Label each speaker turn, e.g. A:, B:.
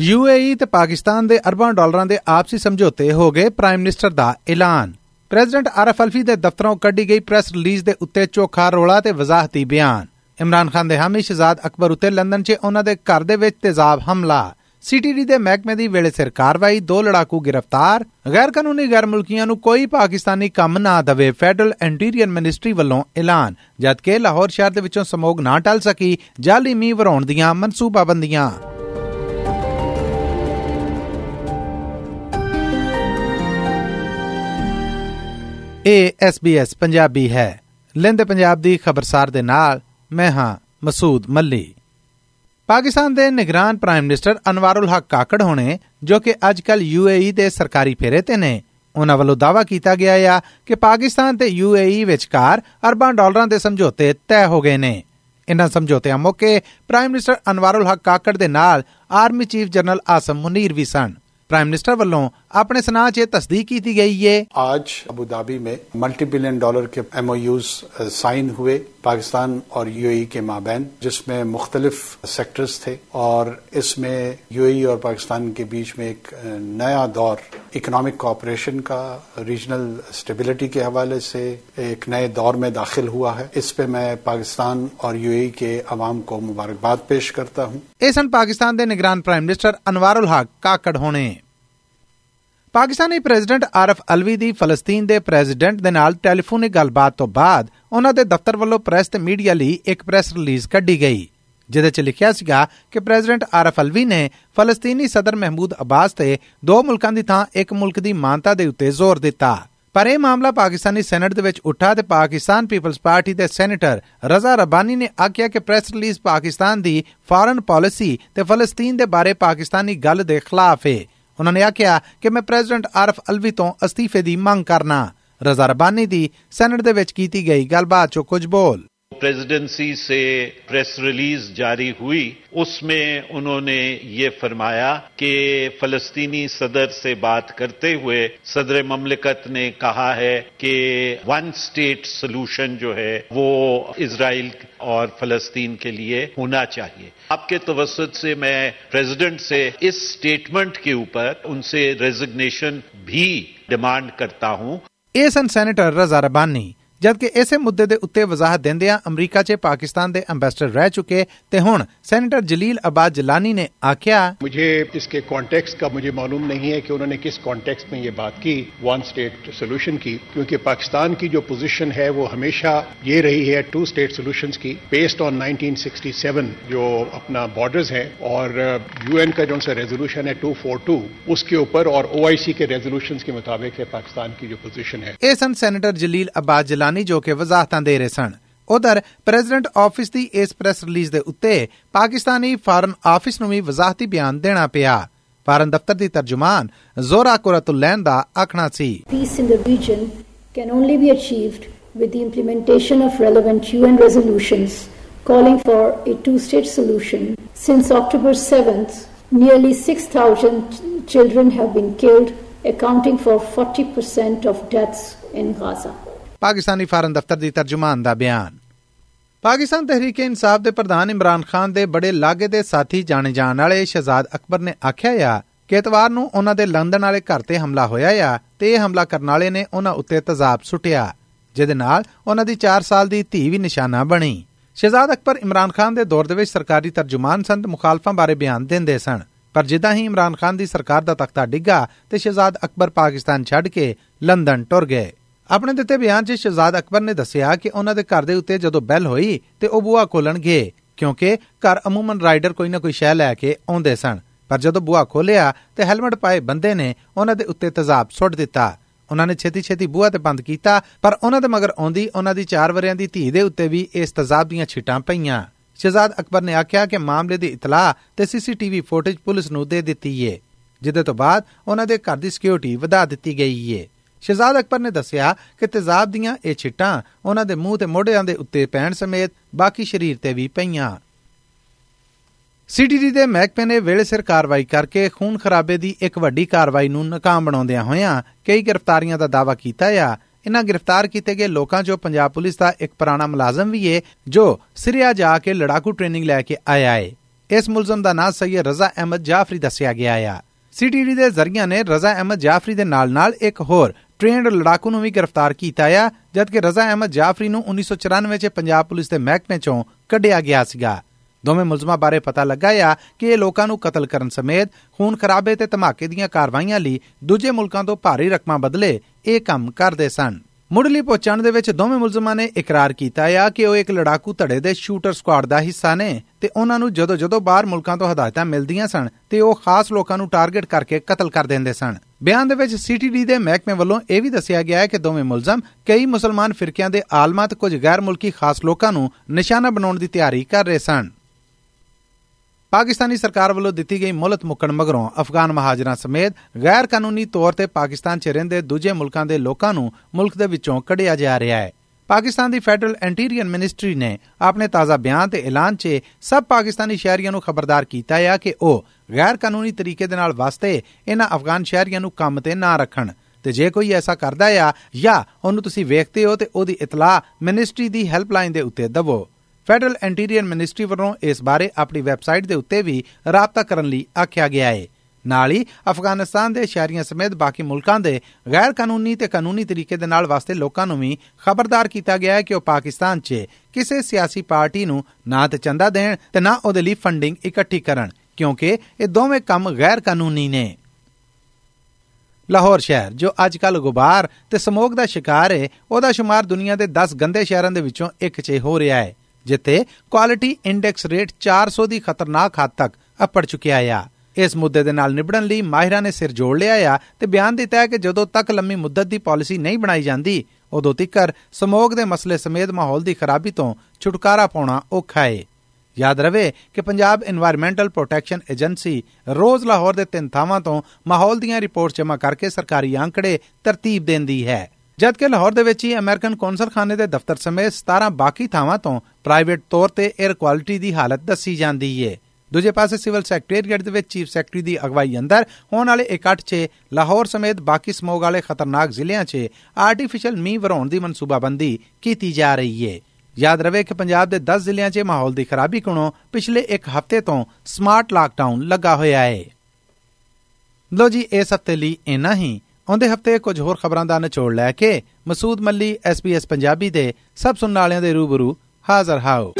A: UAE ਤੇ ਪਾਕਿਸਤਾਨ ਦੇ ਅਰਬਾਂ ਡਾਲਰਾਂ ਦੇ ਆਪਸੀ ਸਮਝੌਤੇ ਹੋ ਗਏ ਪ੍ਰਾਈਮ ਮਿਨਿਸਟਰ ਦਾ ਐਲਾਨ। ਪ੍ਰੈਜ਼ੀਡੈਂਟ ਆਰਫ ਅਲਫੀ ਦੇ ਦਫ਼ਤਰੋਂ ਕੱਢੀ ਗਈ ਪ੍ਰੈਸ ਰਿਲੀਜ਼ ਦੇ ਉੱਤੇ ਚੋਖਾ ਰੋਲਾ ਤੇ ਵਜ਼ਾਹਤੀ ਬਿਆਨ। ਇਮਰਾਨ ਖਾਨ ਦੇ ਹਾਮੀ ਸ਼ਹਜ਼ਾਦ ਅਕਬਰ ਉੱਤੇ ਲੰਡਨ 'ਚ ਉਹਨਾਂ ਦੇ ਘਰ ਦੇ ਵਿੱਚ ਤੇਜ਼ਾਬ ਹਮਲਾ। ਸੀਟੀਡੀ ਦੇ ਮਹਿਕਮੇ ਦੀ ਵੇਲੇ ਸਿਰ ਕਾਰਵਾਈ, ਦੋ ਲੜਾਕੂ ਗ੍ਰਿਫਤਾਰ। ਗੈਰ ਕਾਨੂੰਨੀ ਗੈਰ ਮੁਲਕੀਆਂ ਨੂੰ ਕੋਈ ਪਾਕਿਸਤਾਨੀ ਕੰਮ ਨਾ ਦਵੇ, ਫੈਡਰਲ ਇੰਟੀਰੀਅਰ ਮਿਨਿਸਟਰੀ ਵੱਲੋਂ ਐਲਾਨ। ਜਦਕਿ ਲਾਹੌਰ ਸ਼ਹਿਰ ਦੇ ਵਿੱਚੋਂ ਸਮੋਗ ਨਾ ਟਲ ਸਕੀ ਜਾਲੀ ਮੀਂਹ ਵਰਾਉਣ ਦੀਆਂ ਮਨਸੂਬਾਬੰਦੀਆਂ। ਇਹ SBS ਪੰਜਾਬੀ ਹੈ। ਲਿੰਦ ਪੰਜਾਬ ਦੀ ਖਬਰਸਾਰ ਦੇ ਨਾਲ ਮੈਂ ਹਾਂ ਮਸੂਦ ਮੱਲੀ। ਪਾਕਿਸਤਾਨ ਦੇ ਨਿਗਰਾਨ ਪ੍ਰਾਈਮ ਮਿਨਿਸਟਰ ਅਨਵਾਰੁਲ ਹਕ ਕਾਕੜ ਹੋਣੇ, ਜੋ ਕਿ ਅੱਜਕੱਲ UAE ਦੇ ਸਰਕਾਰੀ ਫੇਰੇ ਤੇ ਨੇ, ਉਹਨਾਂ ਵੱਲੋਂ ਦਾਵਾ ਕੀਤਾ ਗਿਆ ਆ ਕਿ ਪਾਕਿਸਤਾਨ ਤੇ UAE ਵਿਚਕਾਰ ਅਰਬਾਂ ਡਾਲਰਾਂ ਦੇ ਸਮਝੌਤੇ ਤੈਅ ਹੋ ਗਏ ਨੇ। ਇਨ੍ਹਾਂ ਸਮਝੌਤਿਆਂ ਮੌਕੇ ਪ੍ਰਾਈਮ ਮਿਨਿਸਟਰ ਅਨਵਾਰੁਲ ਹਕ ਕਾਕੜ ਦੇ ਨਾਲ army chief general Asim Munir ਵੀ ਸਨ। پرائم منسٹر والوں اپنے سنا چ تصدیق کی گئی ہے
B: آج ابو دھابی میں ملٹی بلین ڈالر کے ایم او یوز سائن ہوئے پاکستان اور یو اے کے مابین جس میں مختلف سیکٹرز تھے اور اس میں یو اے اور پاکستان کے بیچ میں ایک نیا دور اکنامک کوپریشن کا ریجنل اسٹیبلٹی کے حوالے سے ایک نئے دور میں داخل ہوا ہے۔ اس پہ میں پاکستان اور یو اے
A: کے عوام کو مبارکباد پیش کرتا ہوں۔ ایسن پاکستان دے نگران پرائم منسٹر انوار الحق کاکڑ ہونے۔ پاکستانی ਪਾਕਿਸਤਾਨੀ ਪ੍ਰੈਜ਼ੀਡੈਂਟ ਆਰਫ ਅਲਵੀ ਦੀ ਫਲਸਤੀਨ ਦੇ ਪ੍ਰੈਜ਼ੀਡੈਂਟ ٹیلی ਨਾਲ ਟੈਲੀਫੋਨਿਕ ਗੱਲਬਾਤ ਤੋਂ ਬਾਅਦ ਉਹਨਾਂ ਦੇ ਦਫ਼ਤਰ ਵੱਲੋਂ ਪ੍ਰੈਸ ਤੇ ਮੀਡੀਆ ਲਈ ਇੱਕ ਪ੍ਰੈਸ ਰਿਲੀਜ਼ ਕੱਢੀ گئی۔ ਜਿਹਦੇ 'ਚ ਲਿਖਿਆ ਸੀਗਾ ਕਿ ਪ੍ਰੈਜ਼ੀਡੈਂਟ ਆਰਫ ਅਲਵੀ ਨੇ ਫਲਸਤੀਨੀ ਸਦਰ ਮਹਿਮੂਦ ਅਬਾਸ ਤੇ ਦੋ ਮੁਲਕਾਂ ਦੀ ਥਾਂ ਇੱਕ ਮੁਲਕ ਦੀ ਮਾਨਤਾ ਦੇ ਉੱਤੇ ਜ਼ੋਰ ਦਿੱਤਾ। ਪਰ ਇਹ ਮਾਮਲਾ ਪਾਕਿਸਤਾਨੀ ਸੈਨੇਟ ਦੇ ਵਿੱਚ ਉੱਠਾ ਤੇ ਪਾਕਿਸਤਾਨ ਪੀਪਲਸ ਪਾਰਟੀ ਦੇ ਸੈਨੇਟਰ ਰਜ਼ਾ ਰਬਾਨੀ ਨੇ ਆਖਿਆ ਕਿ ਪ੍ਰੈਸ ਰਿਲੀਜ਼ ਪਾਕਿਸਤਾਨ ਦੀ ਫਾਰਨ ਪਾਲਿਸੀ ਤੇ ਫਲਸਤੀਨ ਦੇ ਬਾਰੇ ਪਾਕਿਸਤਾਨੀ ਗੱਲ ਦੇ ਖਿਲਾਫ ਹੈ ਉਹਨਾਂ ਨੇ ਆਖਿਆ ਕਿ ਮੈਂ ਪ੍ਰੈਜ਼ੀਡੈਂਟ ਆਰਫ ਅਲਵੀ ਤੋਂ ਅਸਤੀਫੇ ਦੀ ਮੰਗ ਕਰਨਾ। ਰਜ਼ਾ ਰਬਾਨੀ ਦੀ ਸੈਨੇਟ ਦੇ ਵਿੱਚ ਕੀਤੀ ਗਈ ਗੱਲਬਾਤ 'ਚ ਕੁਝ ਬੋਲ।
C: پریزیڈنسی سے پریس ریلیز جاری ہوئی، اس میں انہوں نے یہ فرمایا کہ فلسطینی صدر سے بات کرتے ہوئے صدر مملکت نے کہا ہے کہ ون سٹیٹ سلوشن جو ہے وہ اسرائیل اور فلسطین کے لیے ہونا چاہیے۔ آپ کے توسط سے میں پریزیڈنٹ سے اس سٹیٹمنٹ کے اوپر ان سے ریزگنیشن
A: بھی ڈیمانڈ کرتا ہوں۔ اے سن سینیٹر رضا ربانی جبکہ ایسے مدعے کے اتنے وضاحت دیندیا امریکہ چاکستان کے امبیسڈر رہ چکے تو ہوں سینیٹر جلیل اباس
D: جلانی نے آخلا مجھے اس کے کانٹیکس کا مجھے معلوم نہیں ہے کہ انہوں نے کس کانٹیکس میں یہ بات کی ون اسٹیٹ سولوشن کی کیونکہ پاکستان کی جو پوزیشن ہے وہ ہمیشہ یہ رہی ہے two state solution key based on nineteen sixty seven جو اپنا بارڈرز ہے اور یو این کا جو ریزولوشن ہے ٹو فور ٹو اس کے اوپر اور او
A: آئی سی کے ریزولوشن کے
D: مطابق ہے پاکستان کی جو پوزیشن ہے۔
A: سن سینیٹر جلیل اباد جلانی ਜਲਾਨੀ ਜੋ ਕਿ ਵਜ਼ਾਹਤਾਂ ਦੇ ਰਹੇ ਸਨ ਉਧਰ ਪ੍ਰੈਜ਼ੀਡੈਂਟ ਆਫਿਸ ਦੀ ਇਸ ਪ੍ਰੈਸ ਰਿਲੀਜ਼ ਦੇ ਉੱਤੇ ਪਾਕਿਸਤਾਨੀ ਫਾਰਨ ਆਫਿਸ ਨੂੰ ਵੀ ਵਜ਼ਾਹਤੀ ਬਿਆਨ ਦੇਣਾ ਪਿਆ ਫਾਰਨ ਦਫ਼ਤਰ ਦੀ ਤਰਜਮਾਨ ਜ਼ੋਰਾ ਕੁਰਤੁਲੈਨ ਦਾ ਆਖਣਾ ਸੀ
E: Peace in the region can only be achieved with the implementation of relevant UN resolutions calling for a two-state solution. Since October 7th, nearly 6,000 children have been killed, accounting for 40% of deaths in Gaza.
A: Pakistani foreign ਦਫ਼ਤਰ ਦੀ ਤਰਜਮਾਨ ਦਾ ਬਿਆਨ। ਪਾਕਿਸਤਾਨ ਤਹਿਰੀਕ ਇਨਸਾਫ ਦੇ ਪ੍ਰਧਾਨ ਇਮਰਾਨ ਖਾਨ ਦੇ ਬੜੇ ਲਾਗੇ ਦੇ ਸਾਥੀ ਜਾਣੇ ਜਾਣ ਵਾਲੇ ਸ਼ਹਜ਼ਾਦ ਅਕਬਰ ਨੇ ਆਖਿਆ ਆ ਕਿ ਇਤਵਾਰ ਨੂੰ ਉਹਨਾਂ ਦੇ ਲੰਡਨ ਵਾਲੇ ਘਰ ਤੇ ਹਮਲਾ ਹੋਇਆ ਆ ਤੇ ਇਹ ਹਮਲਾ ਕਰਨ ਵਾਲੇ ਨੇ ਉਹਨਾਂ ਉੱਤੇ ਤਜ਼ਾਬ ਸੁੱਟਿਆ, ਜਿਹਦੇ ਨਾਲ ਉਹਨਾਂ ਦੀ 4 ਸਾਲ ਦੀ ਧੀ ਵੀ ਨਿਸ਼ਾਨਾ ਬਣੀ। ਸ਼ਹਜ਼ਾਦ ਅਕਬਰ ਇਮਰਾਨ ਖਾਨ ਦੇ ਦੌਰ ਦੇ ਵਿੱਚ ਸਰਕਾਰੀ ਤਰਜਮਾਨ ਸੰਤ ਮੁਖਾਲਫਾਂ ਬਾਰੇ ਬਿਆਨ ਦਿੰਦੇ ਸਨ, ਪਰ ਜਿੱਦਾਂ ਹੀ ਇਮਰਾਨ ਖਾਨ ਦੀ ਸਰਕਾਰ ਦਾ ਤਖਤਾ ਡਿੱਗਾ ਤੇ ਸ਼ਹਜ਼ਾਦ ਅਕਬਰ ਪਾਕਿਸਤਾਨ ਛੱਡ ਕੇ ਲੰਡਨ ਟੁਰ ਗਏ। ਆਪਣੇ ਦਿੱਤੇ ਬਿਆਨ 'ਚ ਸ਼ਹਜ਼ਾਦ ਅਕਬਰ ਨੇ ਦੱਸਿਆ ਕਿ ਉਹਨਾਂ ਦੇ ਘਰ ਦੇ ਉੱਤੇ ਜਦੋਂ ਬੈਲ ਹੋਈ ਤੇ ਉਹ ਬੂਹਾ ਖੋਲਣ ਗਏ ਕਿਉਂਕਿ ਘਰ ਅਮੂਮਨ ਰਾਈਡਰ ਕੋਈ ਨਾ ਕੋਈ ਸ਼ੈ ਲੈ ਕੇ ਆਉਂਦੇ ਸਨ। ਪਰ ਜਦੋਂ ਬੂਹਾ ਖੋਲਿਆ ਤੇ ਹੈਲਮਟ ਪਾਏ ਬੰਦੇ ਨੇ ਉਹਨਾਂ ਦੇ ਉੱਤੇ ਤਜ਼ਾਬ ਸੁੱਟ ਦਿੱਤਾ। ਉਹਨਾਂ ਨੇ ਛੇਤੀ ਛੇਤੀ ਬੂਹਾ ਤੇ ਬੰਦ ਕੀਤਾ, ਪਰ ਉਹਨਾਂ ਦੇ ਮਗਰ ਆਉਂਦੀ ਉਹਨਾਂ ਦੀ 4 ਵਰਿਆਂ ਦੀ ਧੀ ਦੇ ਉੱਤੇ ਵੀ ਇਸ ਤਜ਼ਾਬ ਦੀਆਂ ਛਿਟਾਂ ਪਈਆਂ। ਸ਼ਹਜ਼ਾਦ ਅਕਬਰ ਨੇ ਆਖਿਆ ਕਿ ਮਾਮਲੇ ਦੀ ਇਤਲਾਹ ਤੇ ਸੀਸੀਟੀਵੀ ਫੁਟੇਜ ਪੁਲਿਸ ਨੂੰ ਦੇ ਦਿੱਤੀ ਏ ਜਿਹਦੇ ਤੋਂ ਬਾਅਦ ਉਹਨਾਂ ਦੇ ਘਰ ਦੀ ਸਿਕਿਉਰਿਟੀ ਵਧਾ ਦਿੱਤੀ ਗਈ ਏ। ਸ਼ਹਜ਼ਾਦ ਅਕਬਰ ਨੇ ਦੱਸਿਆ ਕਿ ਤੇਜ਼ਾਬ ਦੀਆਂ ਇਹ ਛਿੱਟਾਂ ਉਹਨਾਂ ਦੇ ਮੂੰਹ ਤੇ ਮੋਢਿਆਂ ਦੇ ਉੱਤੇ ਪੈਣ ਸਮੇਤ ਬਾਕੀ ਸਰੀਰ ਤੇ ਵੀ ਪਈਆਂ। ਸੀਟੀਡੀ ਦੇ ਮਹਿਕਮੇ ਨੇ ਵੇਲੇ ਸਿਰ ਕਾਰਵਾਈ ਕਰਕੇ ਖੂਨ ਖਰਾਬੇ ਦੀ ਇੱਕ ਵੱਡੀ ਕਾਰਵਾਈ ਨੂੰ ਨਾਕਾਮ ਬਣਾਉਂਦਿਆਂ ਹੋਇਆਂ ਕਈ ਗ੍ਰਿਫਤਾਰੀਆਂ ਦਾ ਦਾਅਵਾ ਕੀਤਾ ਆ। ਇਨ੍ਹਾਂ ਗ੍ਰਿਫਤਾਰ ਕੀਤੇ ਗਏ ਲੋਕਾਂ 'ਚੋਂ ਪੰਜਾਬ ਪੁਲਿਸ ਦਾ ਇੱਕ ਪੁਰਾਣਾ ਮੁਲਾਜ਼ਮ ਵੀ ਏ, ਜੋ ਸਿਰਿਆ ਜਾ ਕੇ ਲੜਾਕੂ ਟ੍ਰੇਨਿੰਗ ਲੈ ਕੇ ਆਇਆ ਏ। ਇਸ ਮੁਲਜ਼ਮ ਦਾ ਨਾਂ ਸੈਯਦ ਰਜ਼ਾ ਅਹਿਮਦ ਜਾਫਰੀ ਦੱਸਿਆ ਗਿਆ ਆ। ਸੀਟੀਡੀ ਦੇ ਜ਼ਰੀਆ ਨੇ ਰਜ਼ਾ ਅਹਿਮਦ ਜਾਫਰੀ ਦੇ ਨਾਲ-ਨਾਲ ਇੱਕ ਹੋਰ ਟ੍ਰੇਨਡ ਲੜਾਕੂ ਨੂੰ ਵੀ ਗ੍ਰਿਫਤਾਰ ਕੀਤਾ ਆ, ਜਦਕਿ ਰਜ਼ਾ ਅਹਿਮਦ ਜਾਫਰੀ ਨੂੰ 1994 ਚ ਪੰਜਾਬ ਪੁਲਿਸ ਦੇ ਮਹਿਕਮੇ ਚੋਂ ਕੱਢਿਆ ਗਿਆ ਸੀਗਾ। ਦੋਵੇਂ ਮੁਲਜ਼ਮਾਂ ਬਾਰੇ ਪਤਾ ਲੱਗਾ ਆ ਕਿ ਇਹ ਲੋਕਾਂ ਨੂੰ ਕਤਲ ਕਰਨ ਸਮੇਤ ਖੂਨ ਖਰਾਬੇ ਤੇ ਧਮਾਕੇ ਦੀਆਂ ਕਾਰਵਾਈਆਂ ਲਈ ਦੂਜੇ ਮੁਲਕਾਂ ਤੋਂ ਭਾਰੀ ਰਕਮਾਂ ਬਦਲੇ ਇਹ ਕੰਮ ਕਰਦੇ ਸਨ। ਮੁੱਢਲੀ ਪਹੁੰਚਣ ਦੇ ਵਿੱਚ ਦੋਵੇਂ ਮੁਲਜ਼ਮਾਂ ਨੇ ਇਕਰਾਰ ਕੀਤਾ ਆ ਕਿ ਉਹ ਇੱਕ ਲੜਾਕੂ ਧੜੇ ਦੇ ਸ਼ੂਟਰ ਸਕੁਆਡ ਦਾ ਹਿੱਸਾ ਨੇ ਤੇ ਉਹਨਾਂ ਨੂੰ ਜਦੋਂ ਜਦੋਂ ਬਾਹਰ ਮੁਲਕਾਂ ਤੋਂ ਹਦਾਇਤਾਂ ਮਿਲਦੀਆਂ ਸਨ ਤੇ ਉਹ ਖਾਸ ਲੋਕਾਂ ਨੂੰ ਟਾਰਗੇਟ ਕਰਕੇ ਕਤਲ ਕਰ ਦਿੰਦੇ ਸਨ। ਬਿਆਨ ਦੇ ਵਿੱਚ ਸੀਟੀਡੀ ਦੇ ਮਹਿਕਮੇ ਵੱਲੋਂ ਇਹ ਵੀ ਦੱਸਿਆ ਗਿਆ ਹੈ ਕਿ ਦੋਵੇਂ ਮੁਲਜ਼ਮ ਕਈ ਮੁਸਲਮਾਨ ਫਿਰਕਿਆਂ ਦੇ ਆਲਮਾਂ ਤੇ ਕੁਝ ਗੈਰ ਮੁਲਕੀ ਖਾਸ ਲੋਕਾਂ ਨੂੰ ਨਿਸ਼ਾਨਾ ਬਣਾਉਣ ਦੀ ਤਿਆਰੀ ਕਰ ਰਹੇ ਸਨ। ਪਾਕਿਸਤਾਨੀ ਸਰਕਾਰ ਵੱਲੋਂ ਦਿੱਤੀ ਗਈ ਮੁਹਲਤ ਮੁੱਕਣ ਮਗਰੋਂ ਅਫਗਾਨ ਮਹਾਜਰਾਂ ਸਮੇਤ ਗੈਰ ਕਾਨੂੰਨੀ ਤੌਰ ਤੇ ਪਾਕਿਸਤਾਨ 'ਚ ਰਹਿੰਦੇ ਦੂਜੇ ਮੁਲਕਾਂ ਦੇ ਲੋਕਾਂ ਨੂੰ ਮੁਲਕ ਦੇ ਵਿੱਚੋਂ ਕੱਢਿਆ ਜਾ ਰਿਹਾ ਹੈ। ਪਾਕਿਸਤਾਨ ਦੀ ਫੈਡਰਲ ਇੰਟੀਰੀਅਰ ਮਿਨਿਸਟਰੀ ਨੇ ਆਪਣੇ ਤਾਜ਼ਾ ਬਿਆਨ ਤੇ ਐਲਾਨ 'ਚ ਸਭ ਪਾਕਿਸਤਾਨੀ ਸ਼ਹਿਰੀਆਂ ਨੂੰ ਖਬਰਦਾਰ ਕੀਤਾ ਹੈ ਕਿ ਉਹ ਗੈਰ ਕਾਨੂੰਨੀ ਤਰੀਕੇ ਦੇ ਨਾਲ ਵਾਸਤੇ ਇਹਨਾਂ ਅਫਗਾਨ ਸ਼ਹਿਰੀਆਂ ਨੂੰ ਕੰਮ ਤੇ ਨਾ ਰੱਖਣ। ਤੇ ਜੇ ਕੋਈ ਐਸਾ ਕਰਦਾ ਆ, ਜਾਂ ਉਹਨੂੰ ਤੁਸੀਂ ਵੇਖਦੇ ਹੋ ਤੇ ਉਹਦੀ ਇਤਲਾਹ ਮਿਨਿਸਟਰੀ ਦੀ ਹੈਲਪਲਾਈਨ ਦੇ ਉੱਤੇ ਦਵੋ। ਫੈਡਰਲ ਇੰਟੀਰੀਅਰ ਮਿਨਿਸਟਰੀ ਵੱਲੋਂ ਇਸ ਬਾਰੇ ਆਪਣੀ ਵੈਬਸਾਈਟ ਦੇ ਉੱਤੇ ਵੀ ਰਾਬਤਾ ਕਰਨ ਲਈ ਆਖਿਆ ਗਿਆ ਹੈ ਨਾਲ ਹੀ ਅਫਗਾਨਿਸਤਾਨ ਦੇ ਸ਼ਹਿਰੀਆਂ ਸਮੇਤ ਬਾਕੀ ਮੁਲਕਾਂ ਦੇ ਗੈਰ ਕਾਨੂੰਨੀ ਤੇ ਕਾਨੂੰਨੀ ਤਰੀਕੇ ਦੇ ਨਾਲ ਵਾਸਤੇ ਲੋਕਾਂ ਨੂੰ ਵੀ ਖਬਰਦਾਰ ਕੀਤਾ ਗਿਆ ਹੈ ਕਿ ਉਹ ਪਾਕਿਸਤਾਨ 'ਚ ਕਿਸੇ ਸਿਆਸੀ ਪਾਰਟੀ ਨੂੰ ਨਾ ਤੇ ਚੰਦਾ ਦੇਣ ਤੇ ਨਾ ਉਹਦੇ ਲਈ ਫੰਡਿੰਗ ਇਕੱਠੀ ਕਰਨ। ਕਿਉਂਕਿ ਇਹ ਦੋਵੇਂ ਕੰਮ ਗੈਰ ਕਾਨੂੰਨੀ ਨੇ ਲਾਹੌਰ ਸ਼ਹਿਰ ਜੋ ਅੱਜ ਕੱਲ ਗੁਬਾਰ ਤੇ ਸਮੋਗ ਦਾ ਸ਼ਿਕਾਰ ਹੈ ਉਹਦਾ ਸ਼ੁਮਾਰ ਦੁਨੀਆ ਦੇ 10 ਗੰਦੇ ਸ਼ਹਿਰਾਂ ਦੇ ਵਿੱਚੋਂ ਇੱਕ 'ਚ ਹੋ ਰਿਹਾ ਹੈ ਜਿੱਥੇ ਕੁਆਲਿਟੀ ਇੰਡੈਕਸ ਰੇਟ 400 ਦੀ ਖਤਰਨਾਕ ਹੱਦ ਤੱਕ ਅੱਪੜ ਚੁੱਕਿਆ ਆ ਇਸ ਮੁੱਦੇ ਦੇ ਨਾਲ ਨਿਬੜਨ ਲਈ ਮਾਹਿਰਾਂ ਨੇ ਸਿਰ ਜੋੜ ਲਿਆ ਆ ਤੇ ਬਿਆਨ ਦਿੱਤਾ ਹੈ ਕਿ ਜਦੋਂ ਤੱਕ ਲੰਮੀ ਮੁੱਦਤ ਦੀ ਪਾਲਿਸੀ ਨਹੀਂ ਬਣਾਈ ਜਾਂਦੀ ਉਦੋਂ ਤੱਕ ਸਮੋਗ ਦੇ ਮਸਲੇ ਸਮੇਤ ਮਾਹੌਲ ਦੀ ਖਰਾਬੀ ਤੋਂ ਛੁਟਕਾਰਾ ਪਾਉਣਾ ਔਖਾ ਹੈ ਯਾਦ ਰਵੇ ਕਿ ਪੰਜਾਬ এনवायरमेंटल ਪ੍ਰੋਟੈਕਸ਼ਨ ਏਜੰਸੀ ਰੋਜ਼ ਲਾਹੌਰ ਦੇ ਤਿੰਨ ਥਾਵਾਂ ਤੋਂ ਮਾਹੌਲ ਦੀਆਂ ਰਿਪੋਰਟ ਜਮ੍ਹਾਂ ਕਰਕੇ ਸਰਕਾਰੀ ਅੰਕੜੇ ਤਰਤੀਬ ਦਿੰਦੀ ਹੈ। ਜਦਕਿ ਲਾਹੌਰ ਦੇ ਵਿੱਚ ਹੀ ਅਮਰੀਕਨ ਕੌਂਸਲਖਾਨੇ ਦੇ ਦਫ਼ਤਰ ਸਮੇਤ 17 ਬਾਕੀ ਥਾਵਾਂ ਤੋਂ ਪ੍ਰਾਈਵੇਟ ਤੌਰ ਤੇ 에ਅਰ ਕੁਆਲਿਟੀ ਦੀ ਹਾਲਤ ਦੱਸੀ ਜਾਂਦੀ ਏ। ਦੂਜੇ ਪਾਸੇ ਸਿਵਲ ਸੈਕਟਰੀਏਟ ਦੇ ਵਿੱਚ ਚੀਫ ਸੈਕਟਰੀ ਦੀ ਅਗਵਾਈ ਅੰਦਰ ਹੋਣ ਵਾਲੇ ਇਕੱਠ 'ਚ ਲਾਹੌਰ ਸਮੇਤ ਬਾਕੀ ਸਮੋਗ ਵਾਲੇ ਖਤਰਨਾਕ ਜ਼ਿਲ੍ਹਿਆਂ 'ਚ ਆਰਟੀਫੀਸ਼ੀਅਲ ਮੀਂਹ ਵਰਾਉਣ ਦੀ ਮਨਸੂਬਾਬੰਦੀ ਕੀਤੀ ਜਾ ਰਹੀ ਏ। ਯਾਦ ਰਵੇ ਕਿ ਪੰਜਾਬ ਦੇ 10 ਜ਼ਿਲ੍ਹਿਆਂ 'ਚ ਮਾਹੌਲ ਦੀ ਖਰਾਬੀ ਕੋਲੋਂ ਪਿਛਲੇ ਇੱਕ ਹਫ਼ਤੇ ਤੋਂ ਸਮਾਰਟ ਲਾਕਡਾਊਨ ਲੱਗਾ ਹੋਇਆ ਹੈ ਲੋ ਜੀ, ਇਸ ਹਫ਼ਤੇ ਲਈ ਇਨਾ ਹੀ। ਆਉਂਦੇ ਹਫ਼ਤੇ ਕੁਝ ਹੋਰ ਖਬਰਾਂ ਦਾ ਨਿਚੋੜ ਲੈ ਕੇ ਮਸੂਦ ਮੱਲੀ ਐਸਪੀਐਸ ਪੰਜਾਬੀ ਦੇ ਸਭ ਸੁਣਨ ਵਾਲਿਆਂ ਦੇ ਰੂਬਰੂ ਹਾਜ਼ਰ ਹਾਓ।